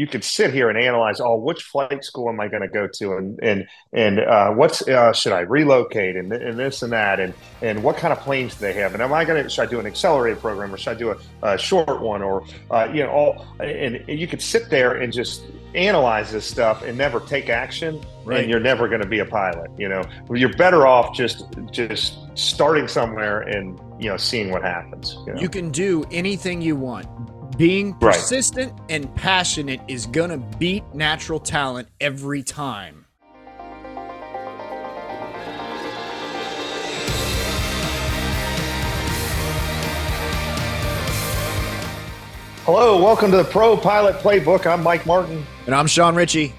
you could sit here and analyze, oh, which flight school am I going to go to, and and and uh, what's uh, should I relocate, and, and this and that, and and what kind of planes do they have, and am I going to should I do an accelerated program or should I do a, a short one, or uh, you know, all, and, and you could sit there and just analyze this stuff and never take action right. and you're never going to be a pilot you know? You're better off just just starting somewhere and you know seeing what happens you, know? you can do anything you want being persistent right. and passionate is going to beat natural talent every time Hello, welcome to the Pro Pilot Playbook. I'm Mike Martin. And I'm Sean Ritchie.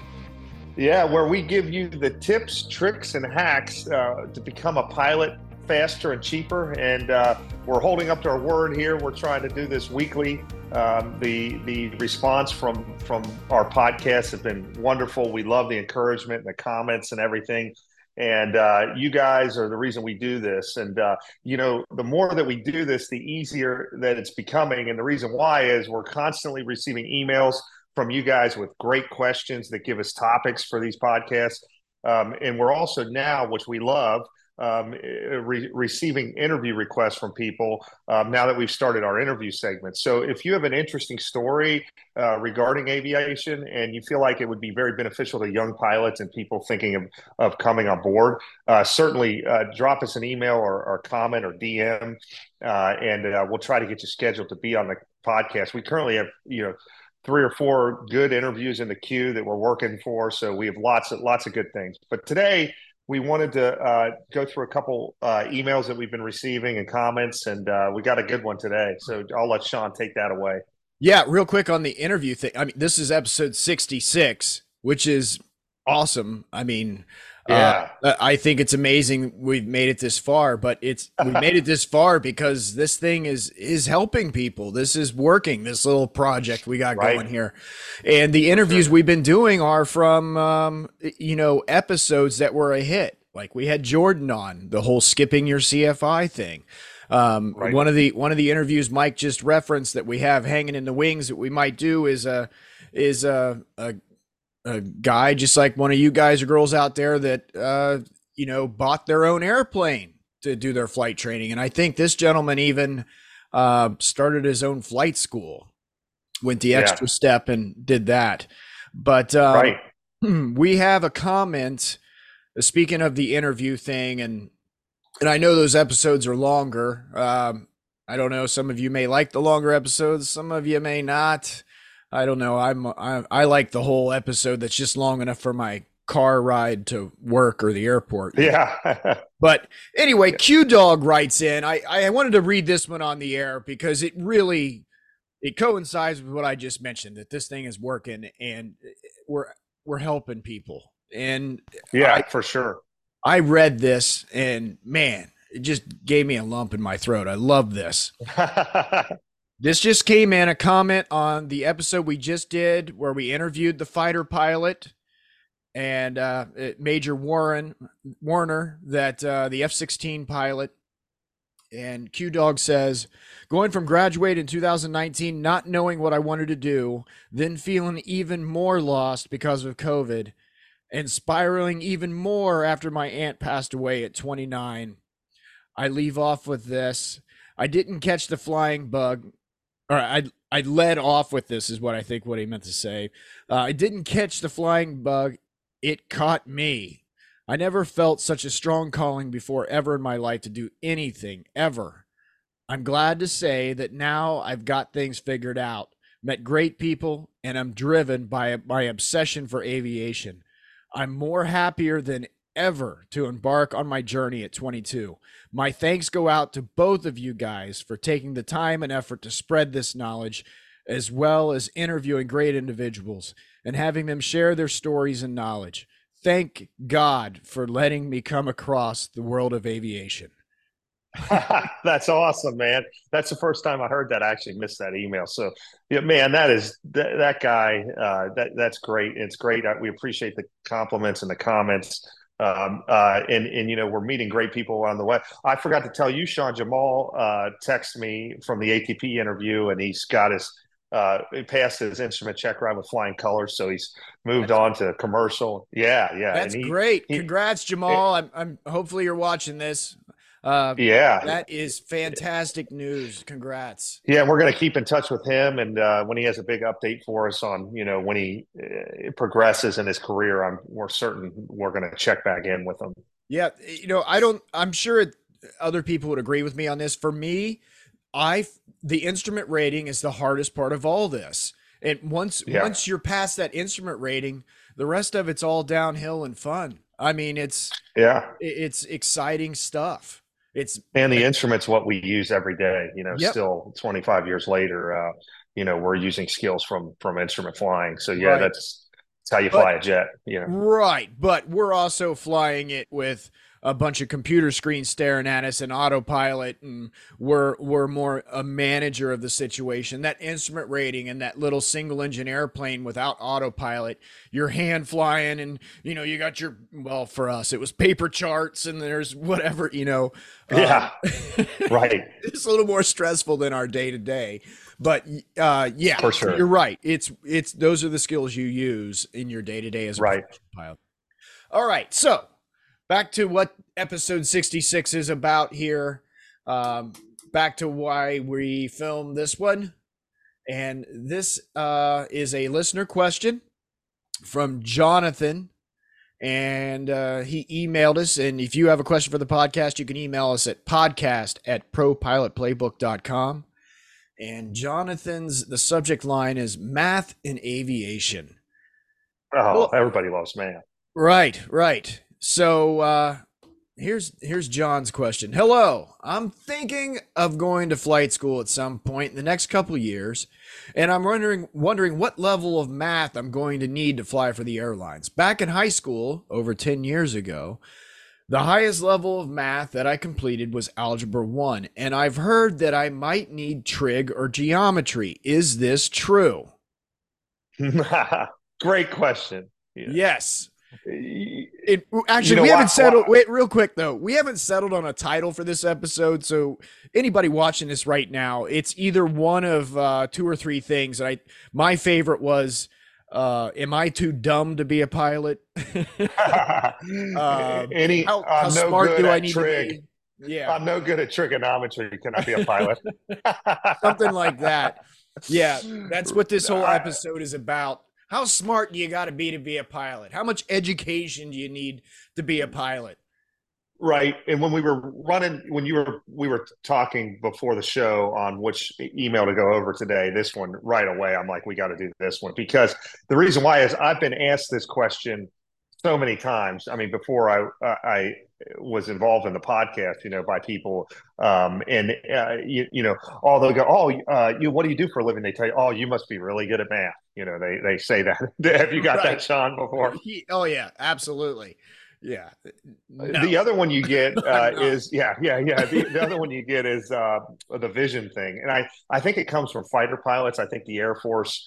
Yeah, where we give you the tips, tricks, and hacks uh, to become a pilot faster and cheaper. And uh, we're holding up to our word here. We're trying to do this weekly. Um, the the response from from our podcast has been wonderful. We love the encouragement and the comments and everything and uh, you guys are the reason we do this and uh, you know the more that we do this the easier that it's becoming and the reason why is we're constantly receiving emails from you guys with great questions that give us topics for these podcasts um, and we're also now which we love um, re- receiving interview requests from people um, now that we've started our interview segment. So if you have an interesting story uh, regarding aviation and you feel like it would be very beneficial to young pilots and people thinking of, of coming on board, uh, certainly uh, drop us an email or, or comment or DM, uh, and uh, we'll try to get you scheduled to be on the podcast. We currently have, you know, three or four good interviews in the queue that we're working for. So we have lots of lots of good things. But today we wanted to uh, go through a couple uh, emails that we've been receiving and comments, and uh, we got a good one today. So I'll let Sean take that away. Yeah, real quick on the interview thing. I mean, this is episode 66, which is awesome. I mean, yeah. Uh, I think it's amazing we've made it this far, but it's we made it this far because this thing is is helping people. This is working. This little project we got right. going here, and the interviews we've been doing are from um, you know episodes that were a hit. Like we had Jordan on the whole skipping your CFI thing. Um, right. One of the one of the interviews Mike just referenced that we have hanging in the wings that we might do is a is a, a a guy just like one of you guys or girls out there that uh, you know bought their own airplane to do their flight training, and I think this gentleman even uh, started his own flight school, went the extra yeah. step and did that. But um, right. we have a comment. Speaking of the interview thing, and and I know those episodes are longer. Um, I don't know. Some of you may like the longer episodes. Some of you may not. I don't know. I'm I, I like the whole episode that's just long enough for my car ride to work or the airport. Yeah. but anyway, Q Dog writes in. I I wanted to read this one on the air because it really it coincides with what I just mentioned that this thing is working and we're we're helping people. And yeah, I, for sure. I read this and man, it just gave me a lump in my throat. I love this. This just came in a comment on the episode we just did where we interviewed the fighter pilot and uh, Major Warren Warner, that uh, the F 16 pilot. And Q Dog says, going from graduate in 2019, not knowing what I wanted to do, then feeling even more lost because of COVID, and spiraling even more after my aunt passed away at 29. I leave off with this. I didn't catch the flying bug, I I led off with this is what I think what he meant to say. Uh, I didn't catch the flying bug; it caught me. I never felt such a strong calling before ever in my life to do anything ever. I'm glad to say that now I've got things figured out, met great people, and I'm driven by my obsession for aviation. I'm more happier than ever to embark on my journey at 22. My thanks go out to both of you guys for taking the time and effort to spread this knowledge, as well as interviewing great individuals and having them share their stories and knowledge. Thank God for letting me come across the world of aviation. that's awesome, man. That's the first time I heard that. I actually missed that email. So, yeah, man, that is that, that guy. Uh, that that's great. It's great. We appreciate the compliments and the comments. Um, uh, and and you know we're meeting great people on the way. I forgot to tell you, Sean Jamal uh, texted me from the ATP interview, and he's got his uh, he passed his instrument check ride with flying colors, so he's moved That's on to commercial. Yeah, yeah. That's he, great. He, Congrats, Jamal. It, I'm, I'm hopefully you're watching this. Uh, yeah, that is fantastic news. Congrats. Yeah, we're going to keep in touch with him, and uh, when he has a big update for us on, you know, when he uh, progresses in his career, I'm we're certain we're going to check back in with him. Yeah, you know, I don't. I'm sure other people would agree with me on this. For me, I the instrument rating is the hardest part of all this. And once yeah. once you're past that instrument rating, the rest of it's all downhill and fun. I mean, it's yeah, it's exciting stuff. It's and the instrument's what we use every day. You know, yep. still 25 years later, uh, you know, we're using skills from from instrument flying. So yeah, right. that's that's how you fly but, a jet. You know, right? But we're also flying it with a bunch of computer screens staring at us and autopilot and we're we're more a manager of the situation. That instrument rating and that little single engine airplane without autopilot your hand flying and you know you got your well for us it was paper charts and there's whatever you know yeah. Um, right. it's a little more stressful than our day to day but uh yeah for sure. you're right. It's it's those are the skills you use in your day to day as a right. pilot. All right so back to what episode 66 is about here. Um, back to why we filmed this one. And this uh, is a listener question from Jonathan. And uh, he emailed us. And if you have a question for the podcast, you can email us at podcast at propilotplaybook.com. And Jonathan's, the subject line is math in aviation. Oh, well, everybody loves math. Right, right. So uh, here's here's John's question. Hello, I'm thinking of going to flight school at some point in the next couple years, and I'm wondering wondering what level of math I'm going to need to fly for the airlines. Back in high school, over 10 years ago, the highest level of math that I completed was algebra 1, and I've heard that I might need trig or geometry. Is this true? Great question. Yeah. Yes. It, actually, you know, we haven't settled. Wait, real quick though, we haven't settled on a title for this episode. So anybody watching this right now, it's either one of uh, two or three things. And I, my favorite was, uh, "Am I too dumb to be a pilot?" uh, Any? How, how no smart do I need trig. to be? Yeah, I'm no good at trigonometry. Can I be a pilot? Something like that. Yeah, that's what this whole episode is about. How smart do you got to be to be a pilot? How much education do you need to be a pilot? Right. And when we were running, when you were, we were talking before the show on which email to go over today, this one right away, I'm like, we got to do this one because the reason why is I've been asked this question so many times. I mean, before I, I was involved in the podcast, you know, by people, um, and uh, you, you know, all they'll go, "Oh, uh, you, what do you do for a living?" They tell you, "Oh, you must be really good at math." You know, they they say that. Have you got right. that, Sean, before? oh yeah, absolutely. Yeah. No. The other one you get uh, is yeah, yeah, yeah. The, the, other one you get is uh, the vision thing, and I I think it comes from fighter pilots. I think the Air Force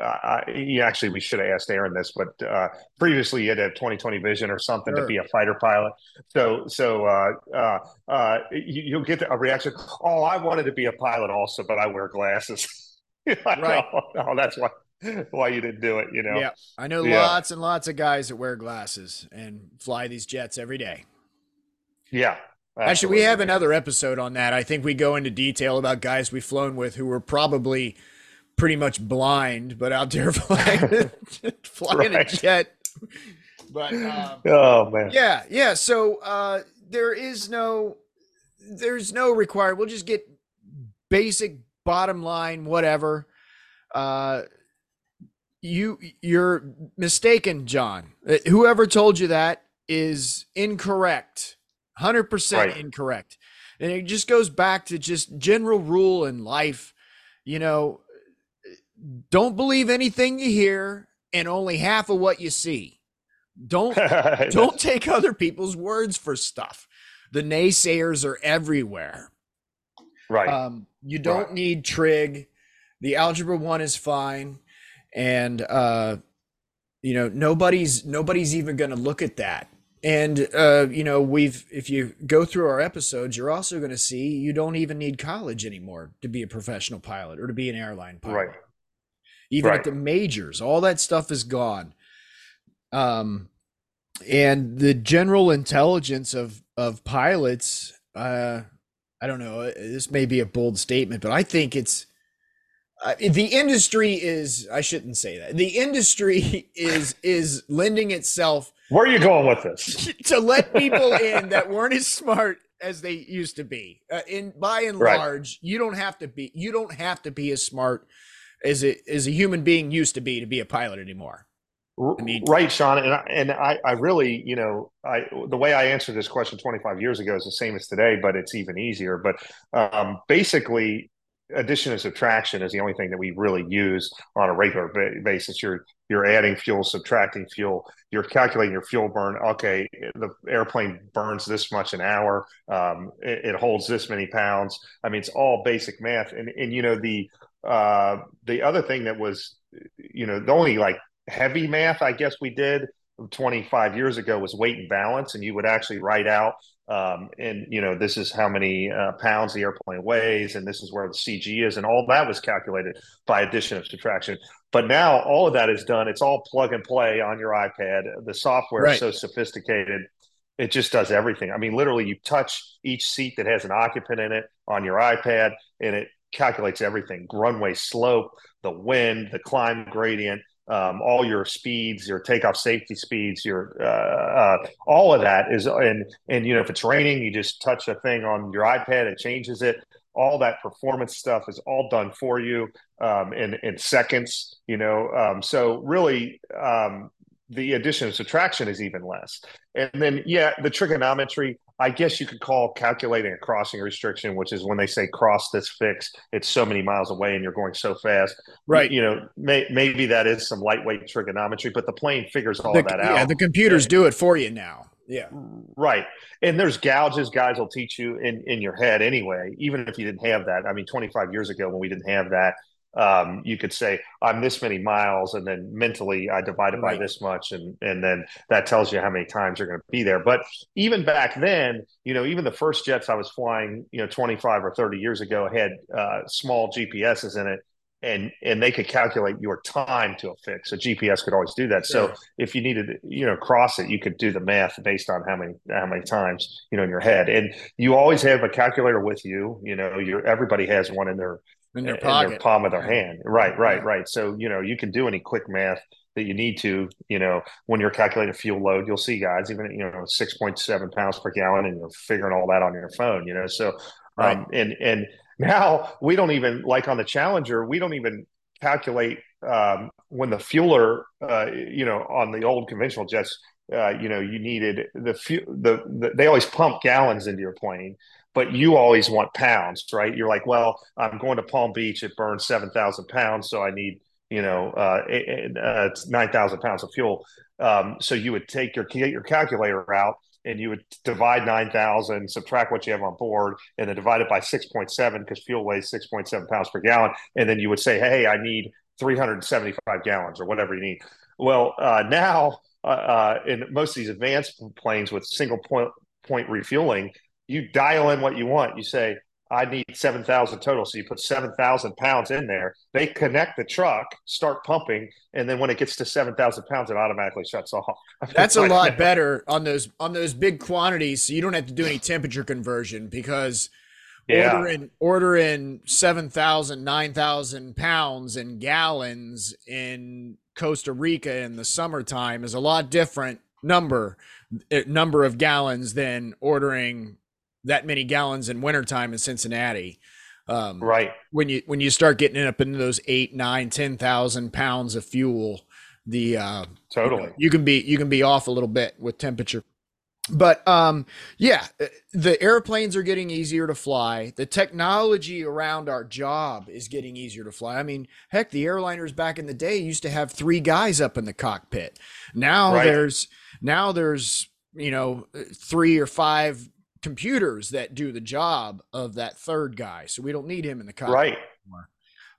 uh, he actually we should have asked Aaron this, but uh, previously you had a 2020 vision or something sure. to be a fighter pilot. So so uh, uh, uh you, will get a reaction. Oh, I wanted to be a pilot also, but I wear glasses. right. Oh, oh, that's why why you didn't do it. You know. Yeah, I know yeah. lots and lots of guys that wear glasses and fly these jets every day. Yeah. Absolutely. Actually, we have another episode on that. I think we go into detail about guys we've flown with who were probably pretty much blind, but out there flying, flying right. a jet. But um, oh man, yeah, yeah. So uh, there is no, there's no required. We'll just get basic bottom line, whatever. Uh, you you're mistaken, John. Uh, whoever told you that is incorrect. 100% right. incorrect. And it just goes back to just general rule in life. You know, don't believe anything you hear and only half of what you see. Don't don't take other people's words for stuff. The naysayers are everywhere. Right. Um, you don't right. need trig. The algebra one is fine, and uh, you know nobody's nobody's even going to look at that. And uh, you know we've if you go through our episodes, you're also going to see you don't even need college anymore to be a professional pilot or to be an airline pilot. Right. Even Right. at the majors. All that stuff is gone. Um, and the general intelligence of of pilots, uh, I don't know. uh, This may be a bold statement, but I think it's uh, the industry is. I shouldn't say that. The industry is is lending itself Where are you going with this? to let people in that weren't as smart as they used to be. Uh, in by and Right. large, you don't have to be you don't have to be as smart as a as a human being used to be to be a pilot anymore. I mean- right, Sean, and I, and I, I really, you know, I the way I answered this question 25 years ago is the same as today, but it's even easier. But um, basically, addition and subtraction is the only thing that we really use on a regular ba- basis. You're you're adding fuel, subtracting fuel. You're calculating your fuel burn. Okay, the airplane burns this much an hour. Um, it, it holds this many pounds. I mean, it's all basic math. And and you know the uh, the other thing that was, you know, the only like heavy math I guess we did 25 years ago was weight and balance, and you would actually write out, um, and you know, this is how many uh, pounds the airplane weighs, and this is where the CG is, and all that was calculated by addition of subtraction. But now all of that is done. It's all plug and play on your iPad. The software Right. is so sophisticated. It just does everything. I mean, literally, you touch each seat that has an occupant in it on your iPad, and it calculates everything runway slope, the wind, the climb gradient, um, all your speeds, your takeoff safety speeds, your uh, uh, all of that is and and you know if it's raining, you just touch a thing on your iPad, it changes it. All that performance stuff is all done for you um, in in seconds. You know, um, so really. Um, the addition and subtraction is even less. And then, yeah, the trigonometry, I guess you could call calculating a crossing restriction, which is when they say cross this fix, it's so many miles away and you're going so fast. Right. You know, may, maybe that is some lightweight trigonometry, but the plane figures all The, that yeah, the computers do it for you now. Yeah. Right. And there's gouges guys will teach you in, in your head anyway, even if you didn't have that. I mean, 25 years ago when we didn't have that, um, you could say, I'm this many miles, and then mentally I divide it by Right. this much, and and then that tells you how many times you're going to be there. But even back then, you know, even the first jets I was flying, you know, 25 or 30 years ago had uh, small GPSs in it. And and they could calculate your time to a fix. A GPS could always do that. So if you needed to, you know, cross it, you could do the math based on how many how many times, you know, in your head. And you always have a calculator with you. You know, your everybody has one in their in their in their palm of their hand. Right, right, Yeah. right. So you know, you can do any quick math that you need to. You know, when you're calculating fuel load, you'll see guys even you know six point seven pounds per gallon, and you're figuring all that on your phone. You know, so Right. um, and and now we don't even like on the Challenger, we don't even calculate um, when the fueler, uh, you know, on the old conventional jets, uh, you know, you needed the, fu- the the they always pump gallons into your plane, but you always want pounds, right? You're like, well, I'm going to Palm Beach, it burns seven thousand pounds, so I need you know uh, uh, nine thousand pounds of fuel. Um, so you would take your your calculator out and you would divide 9,000, subtract what you have on board, and then divide it by 6.7 because fuel weighs 6.7 pounds per gallon. And then you would say, hey, I need 375 gallons or whatever you need. Well, uh, now uh, uh, in most of these advanced planes with single point, point refueling, you dial in what you want. You say, I need 7,000 total. So you put 7,000 pounds in there. They connect the truck, start pumping, and then when it gets to 7,000 pounds, it automatically shuts off. That's a lot better on those on those big quantities. So you don't have to do any temperature conversion because Yeah. ordering ordering 7,000, 9,000 pounds in gallons in Costa Rica in the summertime is a lot different number eh, number of gallons than ordering that many gallons in wintertime in Cincinnati. Um, Right. when you when you start getting up into those eight, nine, ten thousand pounds of fuel, the uh, Totally. you can be you can be off a little bit with temperature but um yeah uh, the airplanes are getting easier to fly the technology around our job is getting easier to fly i mean heck the airliners back in the day used to have three guys up in the cockpit now Right. there's now there's you know uh, three or five computers that do the job of that third guy so we don't need him in the cockpit Right.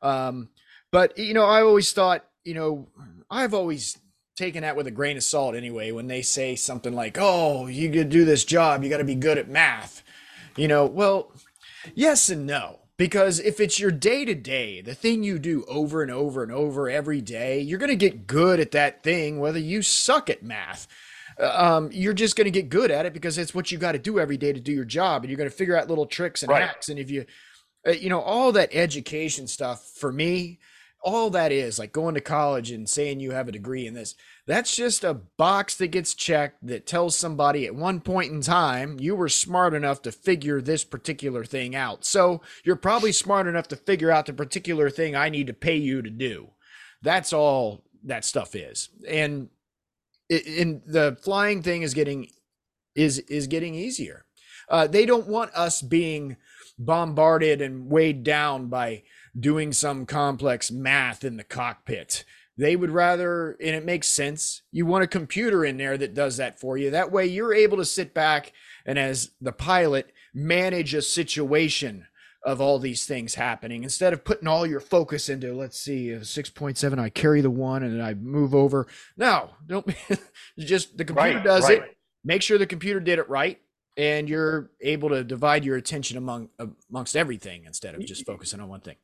um, but you know, I always thought, you know, I've always taken that with a grain of salt anyway when they say something like, "Oh, you could do this job, you got to be good at math." You know, well, yes and no. Because if it's your day to day, the thing you do over and over and over every day, you're going to get good at that thing, whether you suck at math. Uh, um, you're just going to get good at it because it's what you got to do every day to do your job. And you're going to figure out little tricks and right. hacks. And if you, uh, you know, all that education stuff for me, all that is like going to college and saying you have a degree in this that's just a box that gets checked that tells somebody at one point in time you were smart enough to figure this particular thing out so you're probably smart enough to figure out the particular thing i need to pay you to do that's all that stuff is and in the flying thing is getting is is getting easier uh, they don't want us being bombarded and weighed down by doing some complex math in the cockpit. They would rather, and it makes sense, you want a computer in there that does that for you. That way you're able to sit back and, as the pilot, manage a situation of all these things happening instead of putting all your focus into let's see 6.7 i carry the one and then i move over no don't just the computer right, does right. it make sure the computer did it right and you're able to divide your attention among amongst everything instead of just focusing on one thing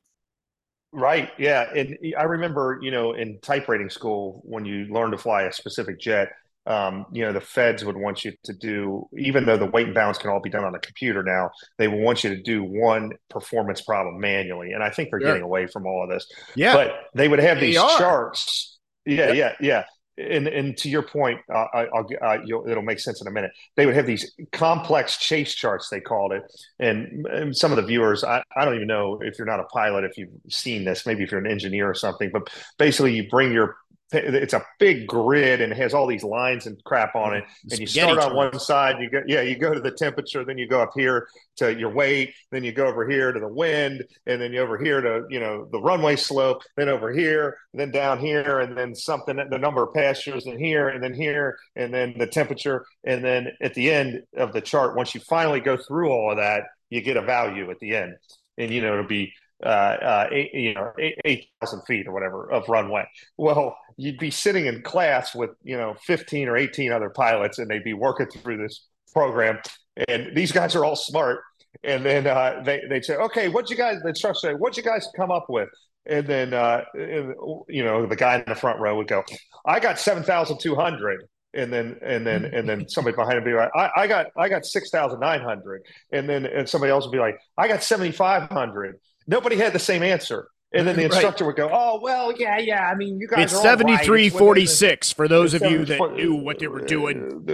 Right. Yeah. And I remember, you know, in type rating school, when you learn to fly a specific jet, um, you know, the feds would want you to do, even though the weight and balance can all be done on a computer now, they will want you to do one performance problem manually. And I think they're getting away from all of this. Yeah. But they would have these charts. Yeah. Yeah. Yeah and and to your point, uh, I, will uh, it'll make sense in a minute. They would have these complex chase charts, they called it, and, and, some of the viewers, I, I don't even know if you're not a pilot, if you've seen this, maybe if you're an engineer or something, but basically you bring your it's a big grid and it has all these lines and crap on it. And you start on one side, you go, yeah, you go to the temperature, then you go up here to your weight, then you go over here to the wind, and then you over here to, you know, the runway slope, then over here, then down here, and then something, the number of passengers in here, and then here, and then the temperature. And then at the end of the chart, once you finally go through all of that, you get a value at the end. And, you know, it'll be uh, uh, eight, you know, 8,000 feet or whatever of runway. Well, you'd be sitting in class with, you know, 15 or 18 other pilots and they'd be working through this program. And these guys are all smart. And then uh, they, they'd say, okay, what'd you guys, the instructor say, what'd you guys come up with? And then, uh, and, you know, the guy in the front row would go, I got 7,200 and then and then and then somebody behind him be like, I, I got I got six thousand nine hundred, and then and somebody else would be like, I got seventy five hundred, nobody had the same answer. And then the instructor right. would go, "Oh well, yeah, yeah. I mean, you guys it's seventy three forty six for those of you that knew what they were doing."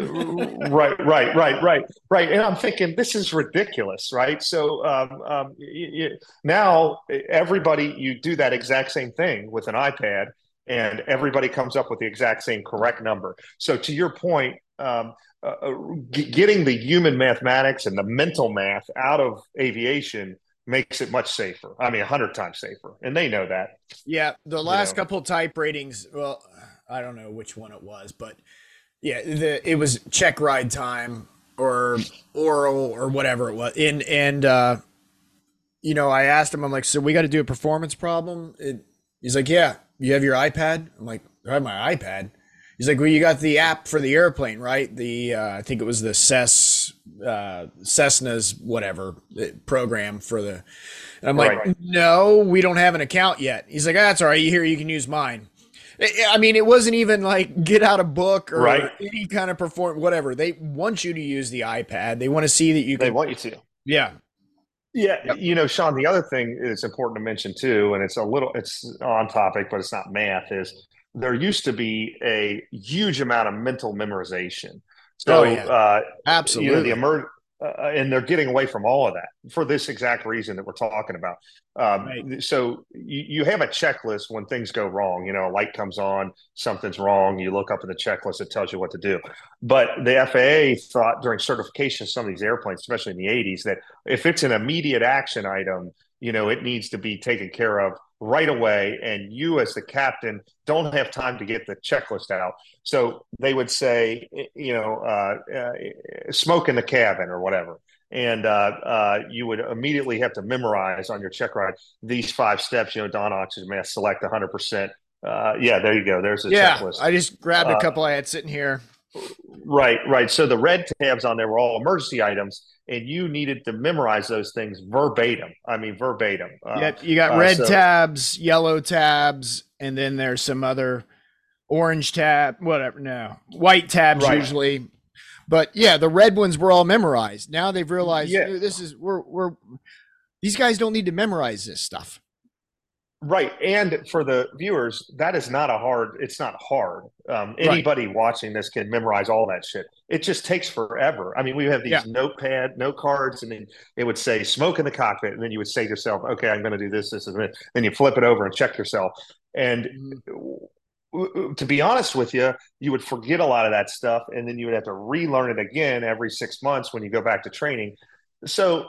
right, right, right, right, right. And I'm thinking this is ridiculous, right? So um, um, now everybody, you do that exact same thing with an iPad, and everybody comes up with the exact same correct number. So to your point, um, uh, uh getting the human mathematics and the mental math out of aviation makes it much safer. I mean, a hundred times safer, and they know that. Yeah, the last you know. couple type ratings. Well, I don't know which one it was, but yeah, the it was check ride time or oral or whatever it was. And and uh, you know, I asked him, I'm like, so we got to do a performance problem. It, he's like, yeah. You have your iPad? I'm like, I have my iPad. He's like, well, you got the app for the airplane, right? The uh, I think it was the Cess uh, Cessna's whatever uh, program for the. And I'm like, right. no, we don't have an account yet. He's like, ah, that's all right. You here, you can use mine. I mean, it wasn't even like get out a book or right. any kind of perform whatever. They want you to use the iPad. They want to see that you can. They want you to. Yeah. Yeah, yep. you know, Sean. The other thing is important to mention too, and it's a little, it's on topic, but it's not math. Is there used to be a huge amount of mental memorization. So, oh, yeah. uh, absolutely, you know, the emer- uh, and they're getting away from all of that for this exact reason that we're talking about. Um, right. So you, you have a checklist when things go wrong. You know, a light comes on, something's wrong. You look up in the checklist; it tells you what to do. But the FAA thought during certification of some of these airplanes, especially in the '80s, that if it's an immediate action item, you know, it needs to be taken care of right away. And you, as the captain, don't have time to get the checklist out. So they would say, you know, uh, uh, smoke in the cabin or whatever. And uh, uh you would immediately have to memorize on your check ride these five steps. You know, Don oxygen mask, select 100%. Uh, yeah, there you go. There's a yeah, checklist. I just grabbed a uh, couple I had sitting here. Right, right. So the red tabs on there were all emergency items, and you needed to memorize those things verbatim. I mean, verbatim. Uh, yeah, you got uh, red so, tabs, yellow tabs, and then there's some other orange tab, whatever. No, white tabs right. usually. But yeah, the red ones were all memorized. Now they've realized yeah. this is we're we're these guys don't need to memorize this stuff. Right. And for the viewers, that is not a hard, it's not hard. Um, anybody right. watching this can memorize all that shit. It just takes forever. I mean, we have these yeah. notepad, note cards, and then it would say smoke in the cockpit. And then you would say to yourself, okay, I'm going to do this, this, and this. Then you flip it over and check yourself. And mm-hmm. to be honest with you, you would forget a lot of that stuff. And then you would have to relearn it again every six months when you go back to training. So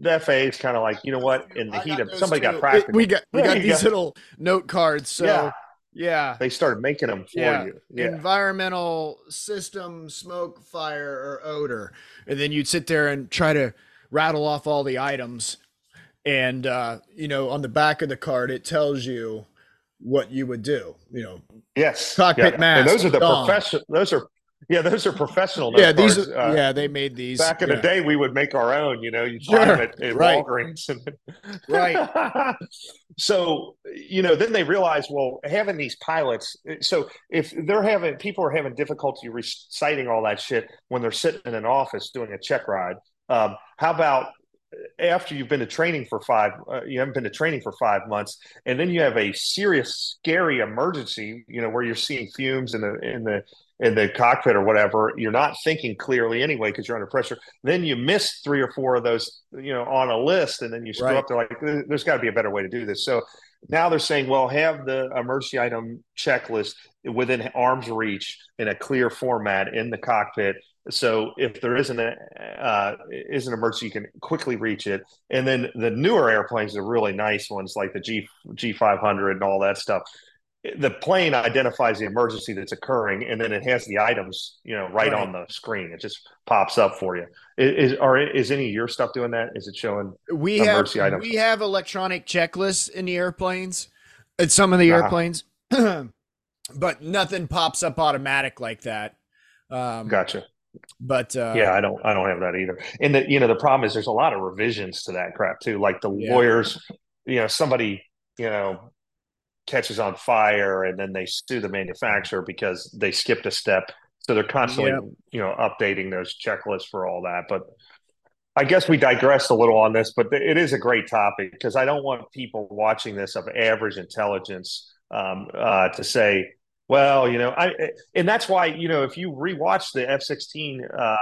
the FAA is kind of like, you know what? In the heat of somebody got practice. We got we got these go. little note cards. So yeah. yeah. They started making them for yeah. you. Yeah. Environmental system, smoke, fire, or odor. And then you'd sit there and try to rattle off all the items. And uh, you know, on the back of the card it tells you what you would do. You know, yes, cockpit yeah. mask. And those are the professional. Those are yeah, those are professional. yeah, these. Are, uh, yeah, they made these. Back in yeah. the day, we would make our own. You know, you sure. find them at, at right. Walgreens. And, right. so you know, then they realize, well, having these pilots. So if they're having people are having difficulty reciting all that shit when they're sitting in an office doing a check ride, um, how about after you've been to training for five, uh, you haven't been to training for five months, and then you have a serious, scary emergency, you know, where you're seeing fumes in the in the in the cockpit or whatever, you're not thinking clearly anyway because you're under pressure. Then you miss three or four of those, you know, on a list, and then you screw right. up. They're like, "There's got to be a better way to do this." So now they're saying, "Well, have the emergency item checklist within arm's reach in a clear format in the cockpit." So if there isn't a uh, is an emergency, you can quickly reach it. And then the newer airplanes, the really nice ones like the G G five hundred and all that stuff, the plane identifies the emergency that's occurring and then it has the items you know right, right. on the screen it just pops up for you is are is any of your stuff doing that is it showing we have items? we have electronic checklists in the airplanes at some of the uh-huh. airplanes but nothing pops up automatic like that um, gotcha but uh, yeah i don't i don't have that either and the you know the problem is there's a lot of revisions to that crap too like the yeah. lawyers you know somebody you know catches on fire and then they sue the manufacturer because they skipped a step. So they're constantly, yep. you know, updating those checklists for all that. But I guess we digressed a little on this, but it is a great topic because I don't want people watching this of average intelligence um, uh, to say, well, you know, I and that's why you know if you rewatch the F sixteen uh,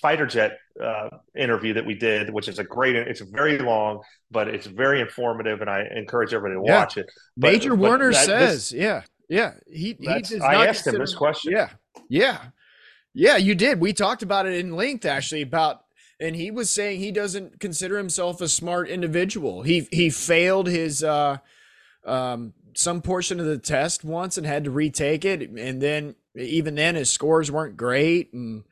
fighter jet uh, interview that we did, which is a great, it's very long, but it's very informative, and I encourage everybody to yeah. watch it. But, Major but Warner that, says, this, yeah, yeah, he he does I asked him this question. Yeah, yeah, yeah, you did. We talked about it in length actually about and he was saying he doesn't consider himself a smart individual. He he failed his uh, um, some portion of the test once and had to retake it, and then even then his scores weren't great. And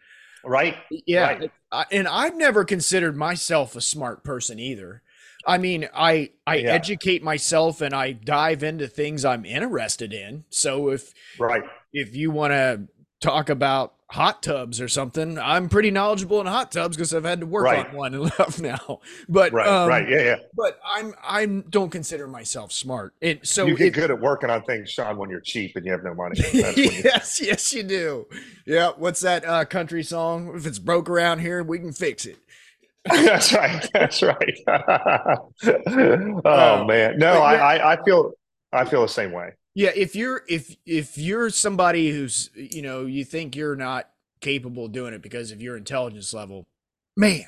right, yeah, right. I, and I've never considered myself a smart person either. I mean, I I yeah. educate myself and I dive into things I'm interested in. So if right, if you want to talk about hot tubs or something. I'm pretty knowledgeable in hot tubs because I've had to work right. on one enough now. But right, um, right, yeah, yeah. But I'm I'm don't consider myself smart. It so you get it, good at working on things, Sean, when you're cheap and you have no money. yes, you... yes, you do. Yeah. What's that uh, country song? If it's broke around here, we can fix it. that's right. That's right. oh uh, man, no, I, I I feel I feel the same way. Yeah, if you're if if you're somebody who's you know you think you're not capable of doing it because of your intelligence level, man,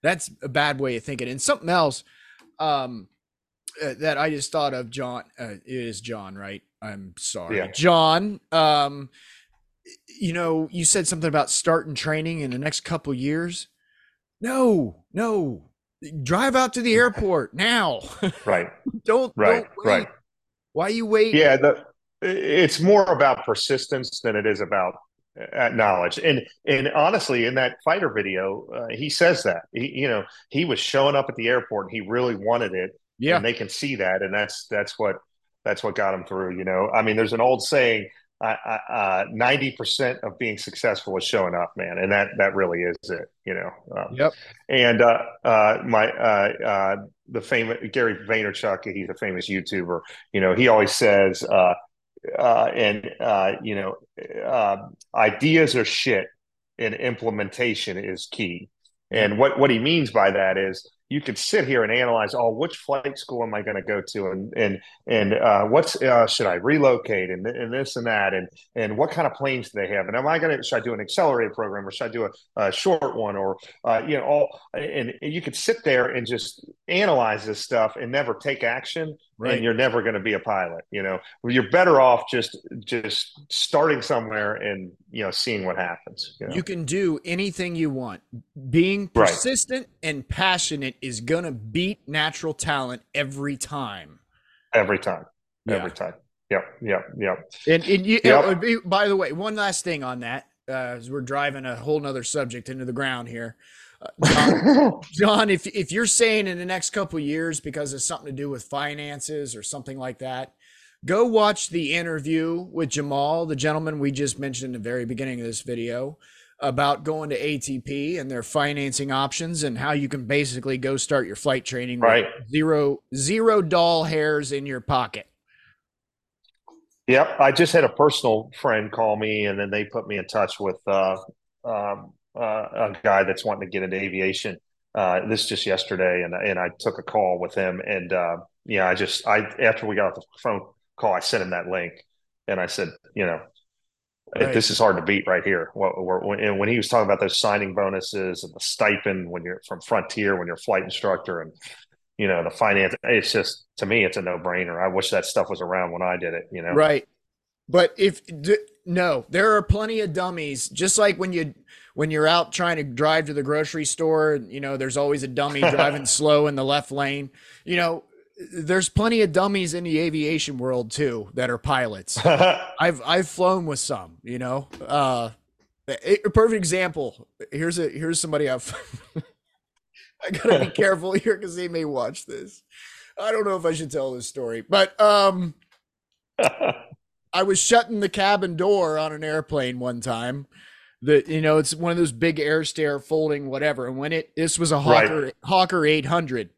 that's a bad way of thinking. And something else um, uh, that I just thought of, John, uh, is John, right? I'm sorry, yeah. John. Um, you know, you said something about starting training in the next couple years. No, no, drive out to the airport now. Right. don't right. Don't right. Why you wait? Yeah, the, it's more about persistence than it is about uh, knowledge. And and honestly, in that fighter video, uh, he says that he, you know he was showing up at the airport. and He really wanted it. Yeah, and they can see that, and that's that's what that's what got him through. You know, I mean, there's an old saying. Uh, ninety percent of being successful is showing up, man, and that that really is it, you know. Um, yep. And uh, uh, my uh, uh, the famous Gary Vaynerchuk, he's a famous YouTuber. You know, he always says, uh, and you know, ideas are shit, and implementation is key. And what what he means by that is you could sit here and analyze, oh, which flight school am I going to go to, and and and uh, what's uh, should I relocate, and, and this and that, and and what kind of planes do they have, and am I going to should I do an accelerated program, or should I do a, a short one, or uh, you know, all, and, and you could sit there and just analyze this stuff and never take action, right. and you're never going to be a pilot. You know, you're better off just just starting somewhere and you know seeing what happens. You, know? you can do anything you want. Being persistent right. and passionate is going to beat natural talent every time. Every time. Yeah. Every time. Yep. Yep. Yep. And, and you, yep. Be, by the way, one last thing on that, uh, as we're driving a whole nother subject into the ground here. Uh, John, John, if if you're saying in the next couple years because it's something to do with finances or something like that, go watch the interview with Jamal, the gentleman we just mentioned in the very beginning of this video about going to ATP and their financing options and how you can basically go start your flight training right zero zero doll hairs in your pocket. Yep, I just had a personal friend call me, and then they put me in touch with uh, um, uh, a guy that's wanting to get into aviation. Uh, this just yesterday, and and I took a call with him, and uh, yeah, I just I after we got off the phone call, I sent him that link, and I said, you know, Right. This is hard to beat right here. When, when he was talking about those signing bonuses and the stipend when you're from Frontier, when you're a flight instructor, and you know the finance, it's just to me, it's a no brainer. I wish that stuff was around when I did it. You know, right? But if no, there are plenty of dummies. Just like when you when you're out trying to drive to the grocery store, you know, there's always a dummy driving slow in the left lane. You know, there's plenty of dummies in the aviation world too that are pilots. I've I've flown with some, you know. Uh, a perfect example. Here's a here's somebody I've. I gotta be careful here because they may watch this. I don't know if I should tell this story, but um, I was shutting the cabin door on an airplane one time. That you know, it's one of those big air stair folding whatever. And when it this was a Hawker right. Hawker 800,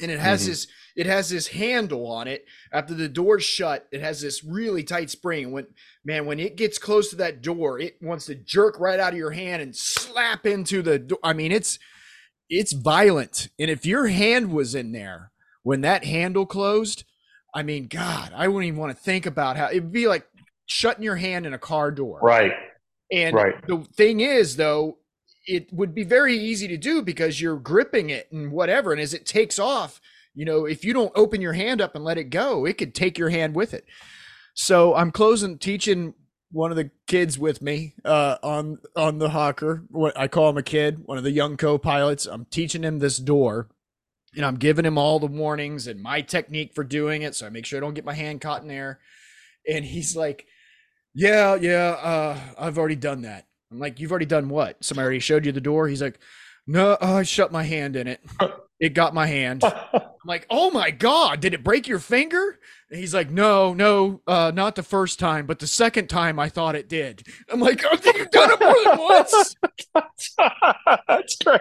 and it has mm-hmm. this it has this handle on it. After the door's shut it has this really tight spring. When man when it gets close to that door it wants to jerk right out of your hand and slap into the door i mean it's it's violent. And if your hand was in there when that handle closed i mean god i wouldn't even want to think about how it'd be like shutting your hand in a car door. Right. And right. the thing is though it would be very easy to do because you're gripping it and whatever. And as it takes off, you know, if you don't open your hand up and let it go, it could take your hand with it. So I'm closing teaching one of the kids with me uh, on on the Hawker. What I call him a kid, one of the young co-pilots. I'm teaching him this door, and I'm giving him all the warnings and my technique for doing it. So I make sure I don't get my hand caught in there. And he's like, "Yeah, yeah, uh, I've already done that." I'm like, you've already done what? Somebody already showed you the door? He's like, no, I shut my hand in it. It got my hand. I'm like, oh my God, did it break your finger? And he's like, no, no, uh, not the first time, but the second time I thought it did. I'm like, oh, you've done it more than once. That's great.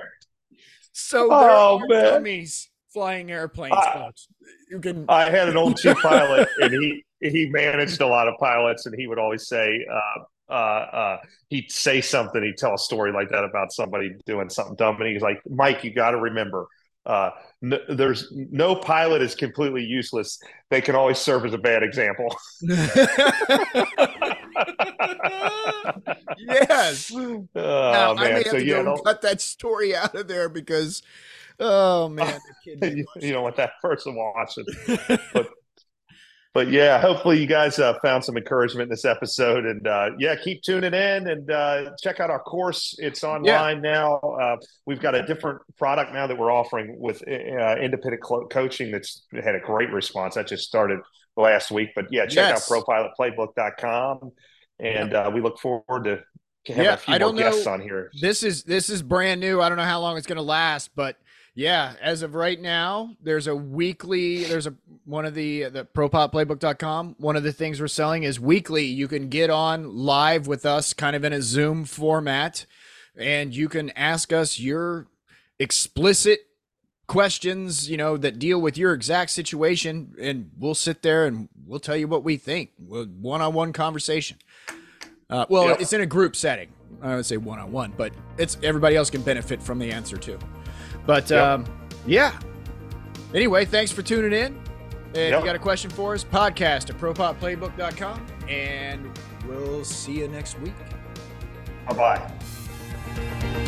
So there oh, are man. dummies flying airplanes, folks. You can. I had an old chief pilot, and he he managed a lot of pilots, and he would always say, uh, uh, uh, he'd say something, he'd tell a story like that about somebody doing something dumb, and he's like, "Mike, you got to remember, uh, n- there's no pilot is completely useless. They can always serve as a bad example." yes. Oh now, man, I may have so to go cut that story out of there because, oh man, you, you don't want that person watching. But but yeah, hopefully you guys uh, found some encouragement in this episode, and uh, yeah, keep tuning in and uh, check out our course. It's online yeah. now. Uh, we've got a different product now that we're offering with uh, independent coaching. That's had a great response. That just started last week, but yeah, check yes. out ProPilotPlaybook.com, and uh, we look forward to having yeah, a few I more guests on here. This is this is brand new. I don't know how long it's going to last, but Yeah, as of right now, there's a weekly. There's a one of the the propilotplaybook.com. One of the things we're selling is weekly. You can get on live with us, kind of in a Zoom format, and you can ask us your explicit questions, you know, that deal with your exact situation, and we'll sit there and we'll tell you what we think. One on one conversation. Uh, well, yep. it's in a group setting. I would say one on one, but it's everybody else can benefit from the answer too. But yep. um, yeah. Anyway, thanks for tuning in. If yep. you got a question for us, podcast at propilotplaybook.com, and we'll see you next week. Bye bye.